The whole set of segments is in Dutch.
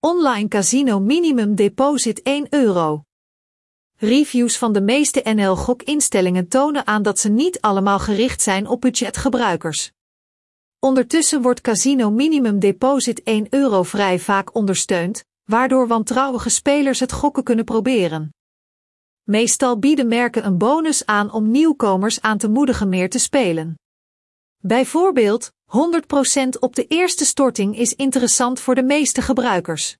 Online casino minimum deposit 1 euro. Reviews van de meeste NL-gokinstellingen tonen aan dat ze niet allemaal gericht zijn op budgetgebruikers. Ondertussen wordt casino minimum deposit 1 euro vrij vaak ondersteund, waardoor wantrouwige spelers het gokken kunnen proberen. Meestal bieden merken een bonus aan om nieuwkomers aan te moedigen meer te spelen. Bijvoorbeeld, 100% op de eerste storting is interessant voor de meeste gebruikers.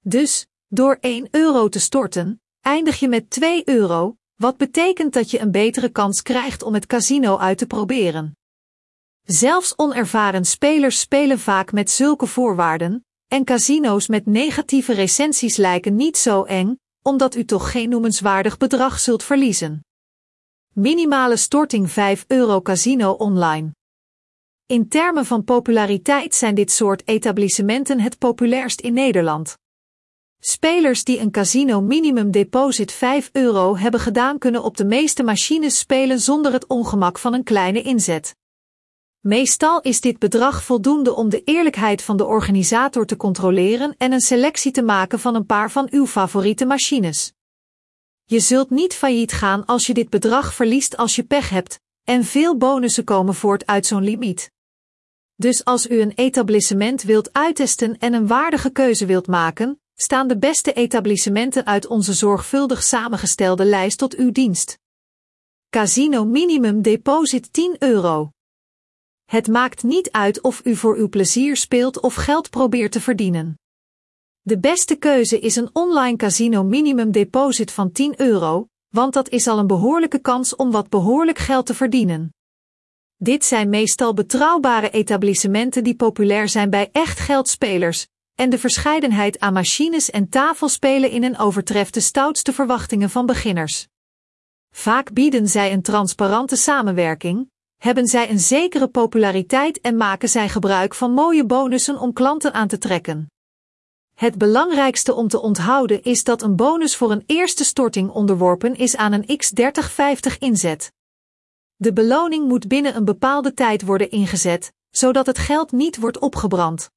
Dus, door 1 euro te storten, eindig je met 2 euro, wat betekent dat je een betere kans krijgt om het casino uit te proberen. Zelfs onervaren spelers spelen vaak met zulke voorwaarden, en casino's met negatieve recensies lijken niet zo eng, omdat u toch geen noemenswaardig bedrag zult verliezen. Minimale storting 5 euro casino online. In termen van populariteit zijn dit soort etablissementen het populairst in Nederland. Spelers die een casino minimum deposit 5 euro hebben gedaan kunnen op de meeste machines spelen zonder het ongemak van een kleine inzet. Meestal is dit bedrag voldoende om de eerlijkheid van de organisator te controleren en een selectie te maken van een paar van uw favoriete machines. Je zult niet failliet gaan als je dit bedrag verliest als je pech hebt, en veel bonussen komen voort uit zo'n limiet. Dus als u een etablissement wilt uittesten en een waardige keuze wilt maken, staan de beste etablissementen uit onze zorgvuldig samengestelde lijst tot uw dienst. Casino minimum deposit 10 euro. Het maakt niet uit of u voor uw plezier speelt of geld probeert te verdienen. De beste keuze is een online casino minimum deposit van 10 euro, want dat is al een behoorlijke kans om wat behoorlijk geld te verdienen. Dit zijn meestal betrouwbare etablissementen die populair zijn bij echt geldspelers, en de verscheidenheid aan machines en tafelspelen in een overtreft de stoutste verwachtingen van beginners. Vaak bieden zij een transparante samenwerking, hebben zij een zekere populariteit en maken zij gebruik van mooie bonussen om klanten aan te trekken. Het belangrijkste om te onthouden is dat een bonus voor een eerste storting onderworpen is aan een X3050 inzet. De beloning moet binnen een bepaalde tijd worden ingezet, zodat het geld niet wordt opgebrand.